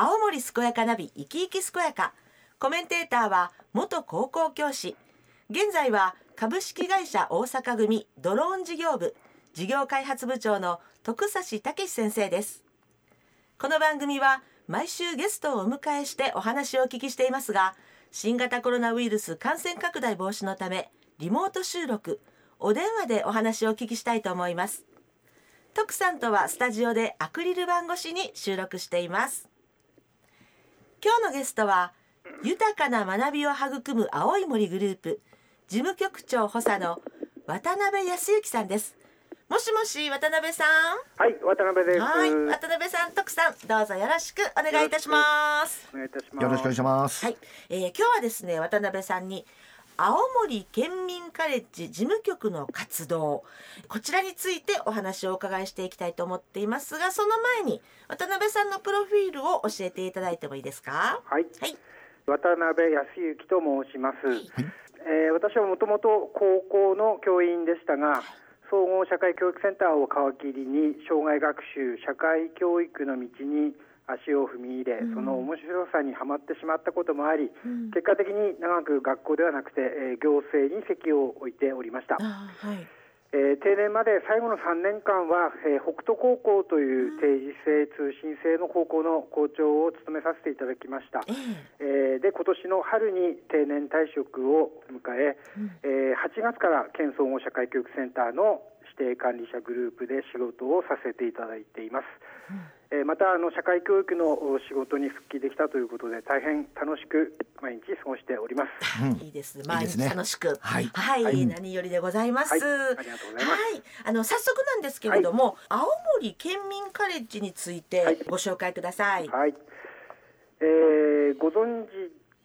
青森健やかナビ生き生き健やか。コメンテーターは元高校教師。現在は株式会社大阪組ドローン事業部。事業開発部長の徳指武先生です。この番組は毎週ゲストをお迎えしてお話をお聞きしていますが新型コロナウイルス感染拡大防止のためリモート収録。お電話でお話をお聞きしたいと思います。徳さんとはスタジオでアクリル板越しに収録しています。今日のゲストは豊かな学びを育む青い森グループ事務局長補佐の渡辺康之さんです。もしもし渡辺さん。はい渡辺です。はい渡辺さん徳さんどうぞよろしくお願いいたします。お願いいたします。よろしくお願いします。はい、えー、今日はですね渡辺さんに青森県民カレッジ事務局の活動。こちらについてお話をお伺いしていきたいと思っていますがその前に渡辺さんのプロフィールを教えていただいてもいいですか？はい。はい。渡辺康之と申します、えー私はもともと高校の教員でしたが総合社会教育センターを皮切りに障害学習社会教育の道に足を踏み入れ、その面白さにはまってしまったこともあり、結果的に長く学校ではなくて、えー行政に席を置いておりました。はい。えー定年まで最後の3年間は、えー北斗高校という定時制通信制の高校の校長を務めさせていただきました、ええ。ーで今年の春に定年退職を迎ええー8月から県総合社会教育センターの指定管理者グループで仕事をさせていただいています、えーまたあの社会教育のお仕事に復帰できたということで大変楽しく毎日過ごしております。ーいいです毎日いいですね。楽しく。はい。はい、何よりでございます、はい。ありがとうございます。はい。あの早速なんですけれども、青森県民カレッジについてはい。ご紹介ください、はい、えーご存知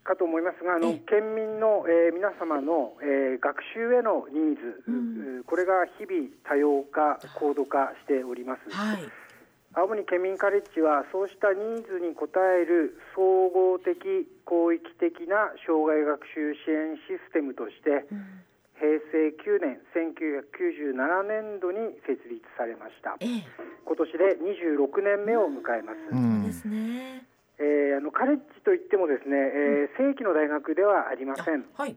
かと思いますが、あのええ。県民の、えー皆様の、えー学習へのニーズ、うこれが日々多様化、高度化しております。はい。青森県民カレッジはそうしたニーズに応える総合的広域的な障害学習支援システムとして、平成9年1997年度に設立されました。ええ。今年で26年目を迎えます、うんですねえーあのカレッジといってもですね、えー正規の大学ではありません、はい。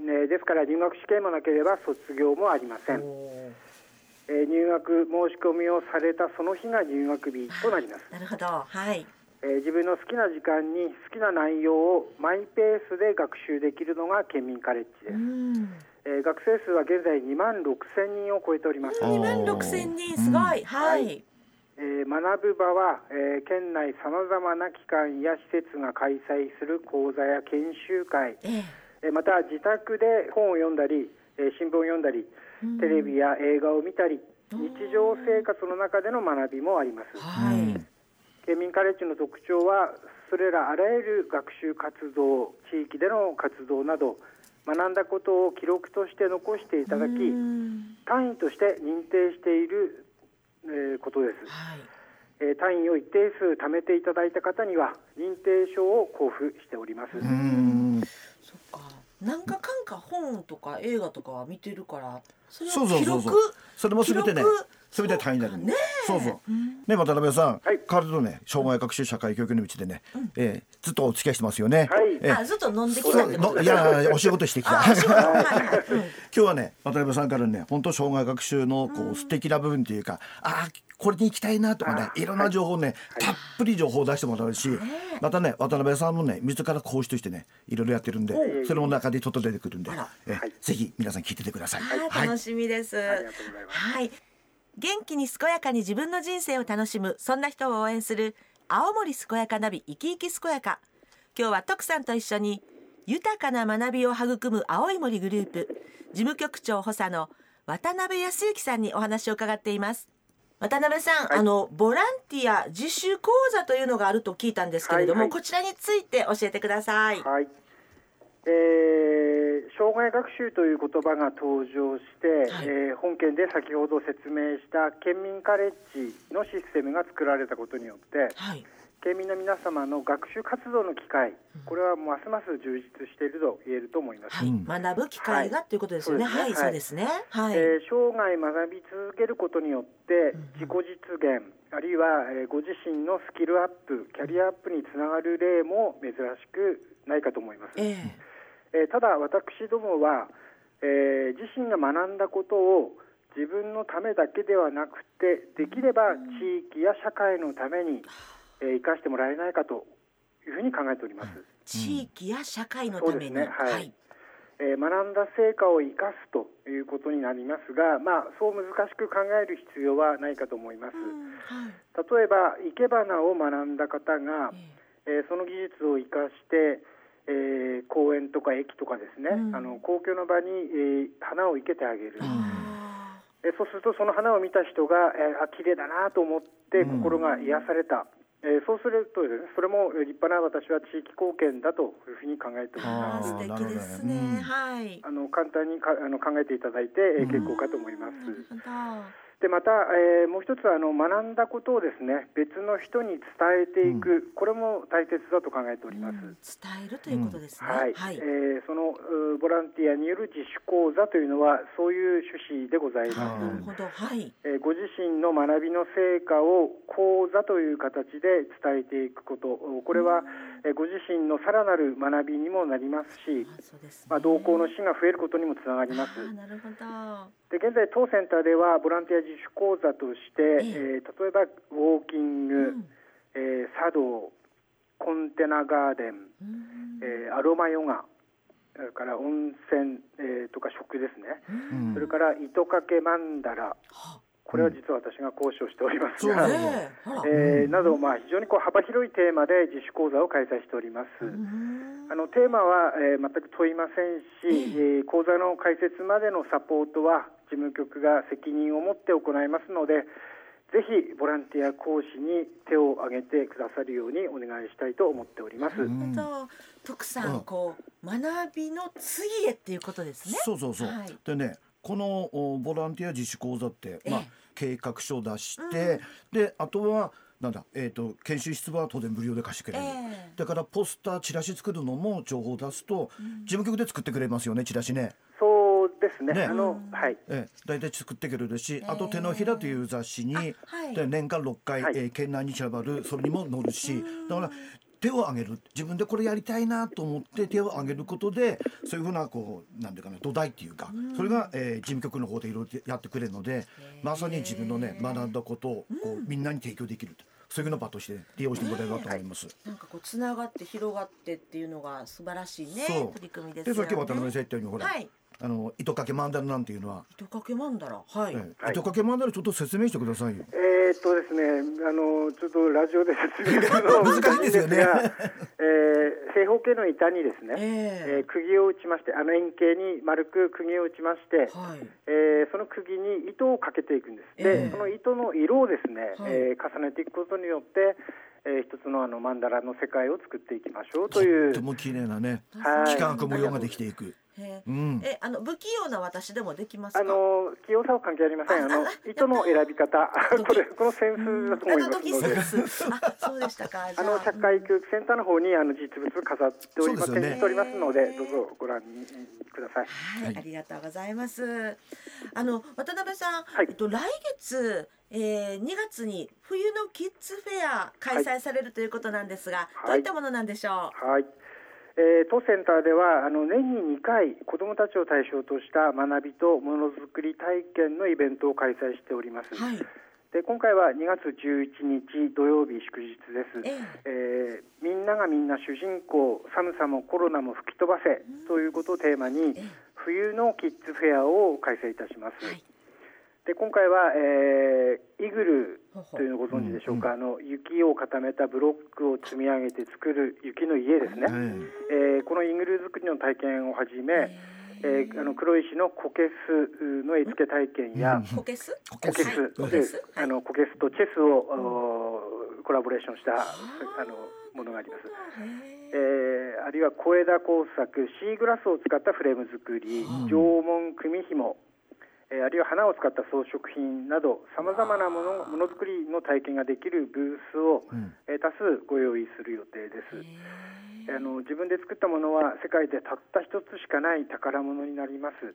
ね、ですから入学試験もなければ卒業もありません、えー入学申し込みをされたその日が入学日となります、なるほど。はい。えー自分の好きな時間に好きな内容をマイペースで学習できるのが県民カレッジです、うん。えー学生数は現在2万6千人を超えております、2万6千人。すごい、はい、えー学ぶ場は、えー県内さまざまな機関や施設が開催する講座や研修会、えまた自宅で本を読んだり、えー新聞を読んだり、テレビや映画を見たり日常生活の中での学びもあります。はい、県民カレッジの特徴はそれらあらゆる学習活動地域での活動など学んだことを記録として残していただきうん。単位として認定している、えーことです、はい。えー単位を一定数貯めていただいた方には認定証を交付しております、うん。そっか。何かかんか本とか映画とかは見てるからそれそうを記録そうそう。そう。それもすべてね記録、すべて単位になる。ねそうそう。ね渡辺さん、はい。変わるとね、障害学習社会教育の道でね、えーずっとお付き合いしてますよね。はい。えーあずっと飲んできたいやいやお仕事してきた。今日はね渡辺さんからね本当障害学習のこう素敵な部分というか、ああこれに行きたいなとかねいろんな情報をね、たっぷり情報を出してもらうし、またね渡辺さんもね自ら講師としてねいろいろやってるんでそれの中でちょっと出てくるんでぜひ皆さん聞いててください。楽しみです、ありがとうございます。はい元気に健やかに自分の人生を楽しむそんな人を応援する青森健やかナビ生き生き健やか。今日は徳さんと一緒に豊かな学びを育む青い森グループ事務局長補佐の渡辺康之さんにお話を伺っています。渡辺さん、あのボランティア自主講座というのがあると聞いたんですけれども、はいはい。こちらについて教えてください。はい、えー障害学習という言葉が登場して、はい。えー本件で先ほど説明した県民カレッジのシステムが作られたことによってはい、県民の皆様の学習活動の機会これはますます充実していると言えると思います、はい、学ぶ機会がということですよね。はい、そうですね。はい。えー生涯学び続けることによって自己実現あるいは、えーご自身のスキルアップキャリアアップにつながる例も珍しくないかと思います、えええーただ私どもは、えー自身が学んだことを自分のためだけではなくてできれば地域や社会のために、えー生かしてもらえないかというふうに考えております、地域や社会のために、ね。はい。はい。えー学んだ成果を生かすということになりますが、まあ、そう難しく考える必要はないかと思います、うん。はい。例えば生け花を学んだ方が、え。えーその技術を生かして、えー公園とか駅とかですね、うん。あの公共の場に、えー花を生けてあげる、あえーそうするとその花を見た人が、えーあ綺麗だなと思ってうん。心が癒された、えーそうするとですねそれも立派な私は地域貢献だというふうに考えております。ー素敵ですなるほどね。うん。ねはい。あの簡単にかあの考えていただいて、えーうん。結構かと思います。でまた、えーもう一つあの学んだことをですね別の人に伝えていく、これも大切だと考えております。うん。伝えるということですね、はい、はい。えーそのうボランティアによる自主講座というのはそういう趣旨でございはます。なるほど。はい。えーご自身の学びの成果を講座という形で伝えていくこと。これは、えーご自身のさらなる学びにもなりますし、ね。まあ、同行の師が増えることにもつながります。で現在当センターではボランティア自主講座として、ええ。ー例えばウォーキング、うん。えー茶道コンテナガーデン、うん。えーアロマヨガそれから温泉、えーとか食ですね、うん。それから糸掛けマンダラはこれは実は私が講師をしております。が、そうなんだえーなど、まあ、非常にこう幅広いテーマで自主講座を開催しております。うん。あのテーマは、えー全く問いませんし、えー講座の開設までのサポートは事務局が責任を持って行いますのでぜひボランティア講師に手を挙げてくださるようにお願いしたいと思っております。なるほど。徳さん、うん。こう学びの次へっていうことですね。そうそうそう、はい。でねこのおボランティア自主講座って、まあええ、計画書を出して、であとはなんだ、えー、と研修室は当然無料で貸してくれる、ええ。だからポスターチラシ作るのも情報を出すと、事務局で作ってくれますよねチラシね。そうですね。ね。あのうん。はい。ええ、大体作ってくれるし、ええ。あと「手のひら」という雑誌に、あはい。で年間6回、はい。えー県内に散らばるそれにも載るしだから手を挙げる。自分でこれやりたいなと思って手を挙げることでそういうふうなこうなんていうかな土台っていうか、それが、えー事務局の方でいろいろやってくれるのでまさに自分のね学んだことをこうみんなに提供できると。そういうの場として利用してもらえればと思います。なんかこうつながって広がってっていうのが素晴らしいね取り組みですでよね。さっき渡辺さん言ったようにほら、はいあの糸掛けマンダラなんていうのは、糸掛けマンダラ？はい、糸掛けマンダラちょっと説明してください。よ。えーっとですね、あのちょっとラジオで説明するのは 難しいですよね。が、えー正方形の板にですね、ええ。えー釘を打ちまして、あの円形に丸く釘を打ちまして、はい。えーその釘に糸をかけていくんです。ええ。で、その糸の色をですね、はい。えー重ねていくことによって、えー一つのあのマンダラの世界を作っていきましょうとという。って。も綺麗なねはい。幾何学模様ができていく。うん。えあの不器用な私でもできますか？あの器用さは関係ありません。あのああ糸の選び方、これ このセンスだと思いますので。あそうでしたか？あの社会教育センターの方にあの実物飾っております、ね展示しておりますので、どうぞご覧にください。はい、はい。ありがとうございます。あの渡辺さん、はい。えっと来月、えー、2月に冬のキッズフェア開催されるということなんですが、はい。どういったものなんでしょはい。えー当センターではあの年に2回子どもたちを対象とした学びとものづくり体験のイベントを開催しております。う。はい。で今回は2月11日土曜日祝日です。ええーみんながみんな主人公寒さもコロナも吹き飛ばせということをテーマにええ冬のキッズフェアを開催いたします。はい。で今回は、えーイグルというのをご存知でしょうか、あの雪を固めたブロックを積み上げて作る雪の家ですね、ええーこのイグル作りの体験をはじめ、えー。あの黒石のコケスの絵付け体験や、コケス？ココケス、はい。コケでス。あのコケスとチェスを、おコラボレーションしたあのものがあります。えーあるいは小枝工作シーグラスを使ったフレーム作り、縄文組紐、えーあるいは花を使った装飾品などさまざまなものものづくりの体験ができるブースを、えー多数ご用意する予定です。あの自分で作ったものは世界でたった一つしかない宝物になります、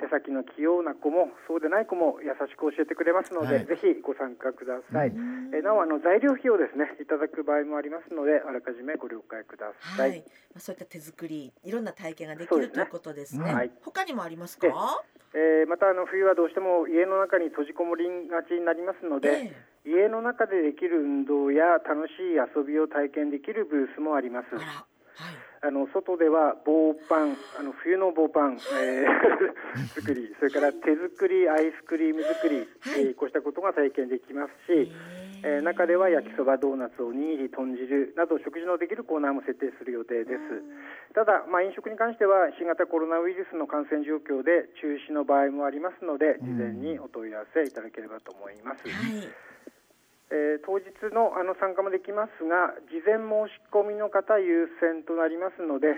手先の器用な子もそうでない子も優しく教えてくれますので、はい。ぜひご参加ください、えなおあの材料費をですねいただく場合もありますのであらかじめご了解くださ、はい。い、まあ、そういった手作りいろんな体験ができそうですね。るということですね。はい。他にもありますか？えーまたあの冬はどうしても家の中に閉じこもりがちになりますので、家の中でできる運動や楽しい遊びを体験できるブースもあります。あら、はい。あの外では棒パンあの冬の棒パン、えー 作りそれから手作りアイスクリーム作り、えーこうしたことが体験できますし、えー中では焼きそばドーナツおにぎり豚汁など食事のできるコーナーも設定する予定です。ただ、まあ、飲食に関しては新型コロナウイルスの感染状況で中止の場合もありますので事前にお問い合わせいただければと思います、はい。えー当日のあの参加もできますが事前申し込みの方優先となりますので、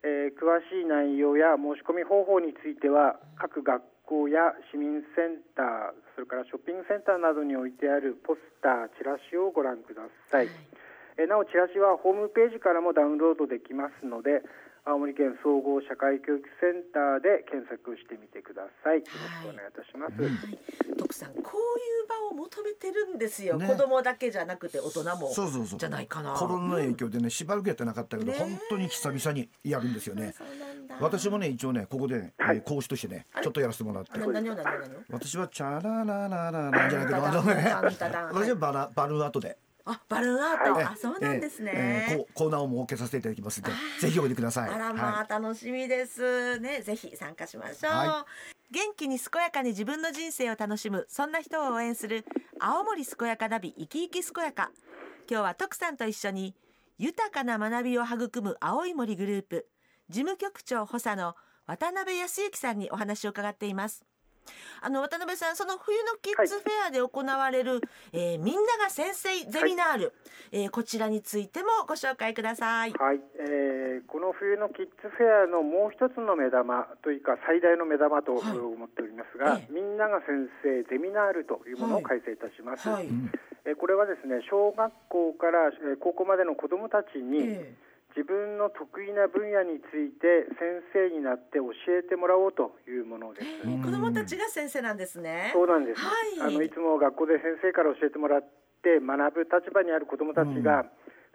えー詳しい内容や申し込み方法については各学校や市民センターそれからショッピングセンターなどに置いてあるポスターチラシをご覧ください、えーなおチラシはホームページからもダウンロードできますので青森県総合社会教育センターで検索してみてください。よろしくお願いいたします、はい、徳さんこういう場を求めてるんですよ、ね。子供だけじゃなくて大人も。そうそうそう。じゃないかな。コロナの影響でねしばらくやってなかったけど、ね本当に久々にやるんですよね。そうなんだ。私もね一応ねここでね、はい。えー講師としてねちょっとやらせてもらって。あな何を何を何を私はチャララララなんじゃないけど私はバラバルーンアートであバルーンアート、えあそうなんですね、えーコーナーを設けさせていただきますのでぜひおいでください。あらまあ、は楽しみですね。ぜひ参加しましょう、は元気に健やかに自分の人生を楽しむそんな人を応援する青森健やかナビ生き生き健やか。今日は徳さんと一緒に豊かな学びを育む青い森グループ事務局長補佐の渡辺康之さんにお話を伺っていますあの渡辺さんその冬のキッズフェアで行われる、えーみんなが先生ゼミナール、えーこちらについてもご紹介ください。はい、えーこの冬のキッズフェアのもう一つの目玉というか最大の目玉とはい。思っておりますが、ええ。みんなが先生ゼミナールというものを開催いたします、はい、えーこれはですね小学校からえー高校までの子どもたちに、ええ自分の得意な分野について先生になって教えてもらおうというものです。えー子供たちが先生なんですね。そうなんです、はい。あのいつも学校で先生から教えてもらって学ぶ立場にある子どもたちが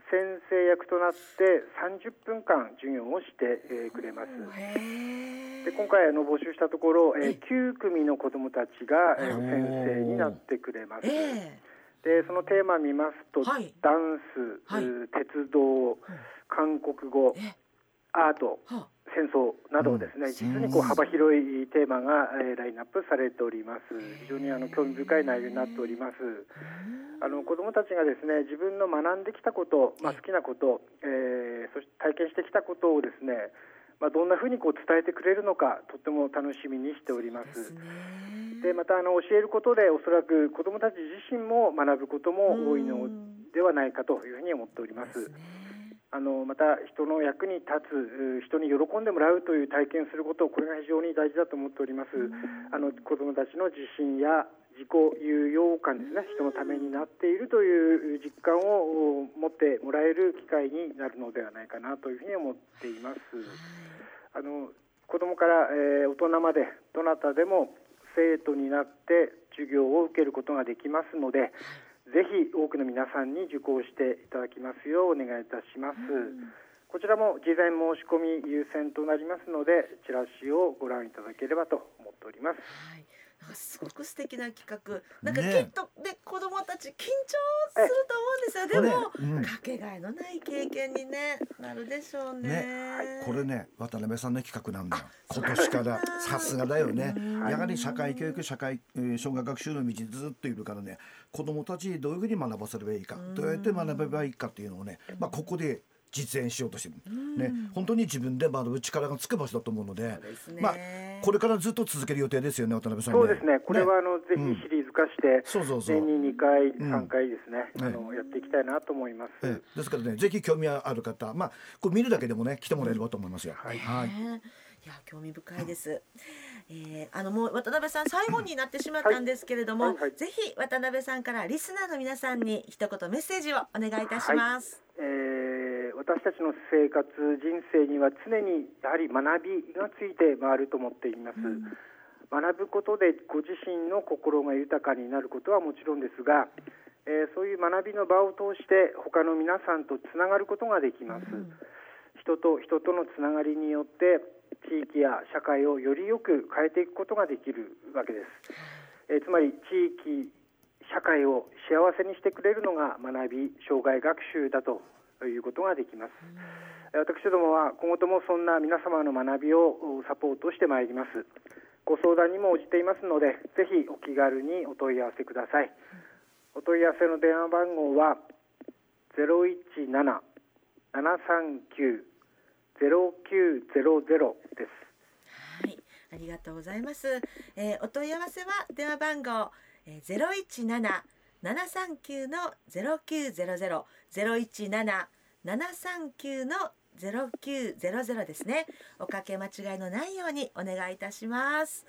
先生役となって30分間授業をして、えーくれます。へで今回あの募集したところ、えー9組の子どもたちが、先生になってくれます。えでそのテーマ見ますと、はい。ダンス、はい。う鉄道、韓国語え、アート、は戦争などですね、実にこう幅広いテーマが、えーラインナップされております。非常にあの興味深い内容になっております。あの子どもたちがですね自分の学んできたこと、まあ、好きなこと、えーそして体験してきたことをですね、まあ、どんなふうにこう伝えてくれるのかとっても楽しみにしておりま。ですすね。でまたあの教えることでおそらく子どもたち自身も学ぶことも多いのではないかというふうに思っております。ですね。あのまた人の役に立つう人に喜んでもらうという体験することこれが非常に大事だと思っております。あの子どもたちの自信や自己有用感ですね人のためになっているという実感を持ってもらえる機会になるのではないかなというふうに思っています。あの子どもから、えー大人までどなたでも生徒になって授業を受けることができますので、ぜひ多くの皆さんに受講していただきますようお願いいたします。こちらも事前申し込み優先となりますので、チラシをご覧いただければと思っております。はい。なんかすごく素敵な企画。なんかきねっとで子供たち緊張すると思うんですよ。でも、ねうん。かけがえのない経験にねなるでしょうね。ねこれね渡辺さんの企画なんだよ。今年から。さすがだよね。やはり社会教育社会、えー小学学習の道にずっといるからね。子どもたちにどういうふうに学ばせればいいか。どうやって学べばいいかっていうのをね、まあ、ここで実演しようとしてる、ね、本当に自分で学ぶ力がつく場所だと思うのでまあ、これからずっと続ける予定ですよね渡辺さんね。そうですね。これはあの、ぜひシリーズ化して、そうそうそう。年に2回、ん。3回ですね、ええ。あのやっていきたいなと思います。ええ。ですからねぜひ興味ある方まあこれ見るだけでもね来てもらえればと思いますよ。はい、ね。いや興味深いです。えー、あのもう渡辺さん最後になってしまったんですけれども、はいはいはい、ぜひ渡辺さんからリスナーの皆さんに一言メッセージをお願いいたします。はい、えー、私たちの生活人生には常にやはり学びがついて回ると思っています。うん。学ぶことでご自身の心が豊かになることはもちろんですが、えー、そういう学びの場を通して他の皆さんとつながることができます、うん、人と人とのつながりによって地域や社会をよりよく変えていくことができるわけです、えー、つまり地域社会を幸せにしてくれるのが学び障害学習だということができます、うん、私どもは今後ともそんな皆様の学びをサポートしてまいります。ご相談にも応じていますのでぜひお気軽にお問い合わせください、うん。お問い合わせの電話番号は017-739-0900です。はい、ありがとうございます。えー、お問い合わせは電話番号ゼロ一七七三九のゼロ九ゼロゼロゼロ一七七三九のゼロ九ゼロゼロですね。おかけ間違いのないようにお願いいたします。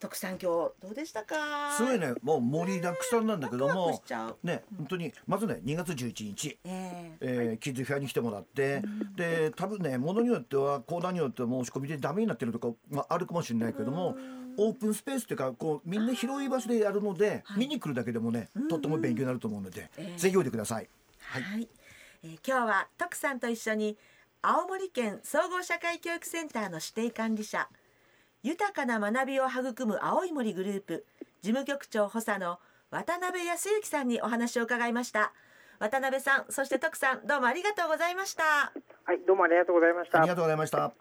徳さん今日どうでしたか？すごいね。もう盛りだくさんなんだけどもね本当にまずね2月11日、えーえー、キッズフェアに来てもらって、うん、で多分ねものによってはコーナーによっては申し込みでダメになってるとか、まあ、あるかもしれないけども、オープンスペースっていうかこうみんな広い場所でやるので、見に来るだけでもねとっても勉強になると思うので、えー、ぜひおいてください。はい、はい、えー、今日は徳さんと一緒に青森県総合社会教育センターの指定管理者豊かな学びを育む青い森グループ事務局長補佐の渡辺康之さんにお話を伺いました。渡辺さんそして徳さんどうもありがとうございました。はいどうもありがとうございました。ありがとうございました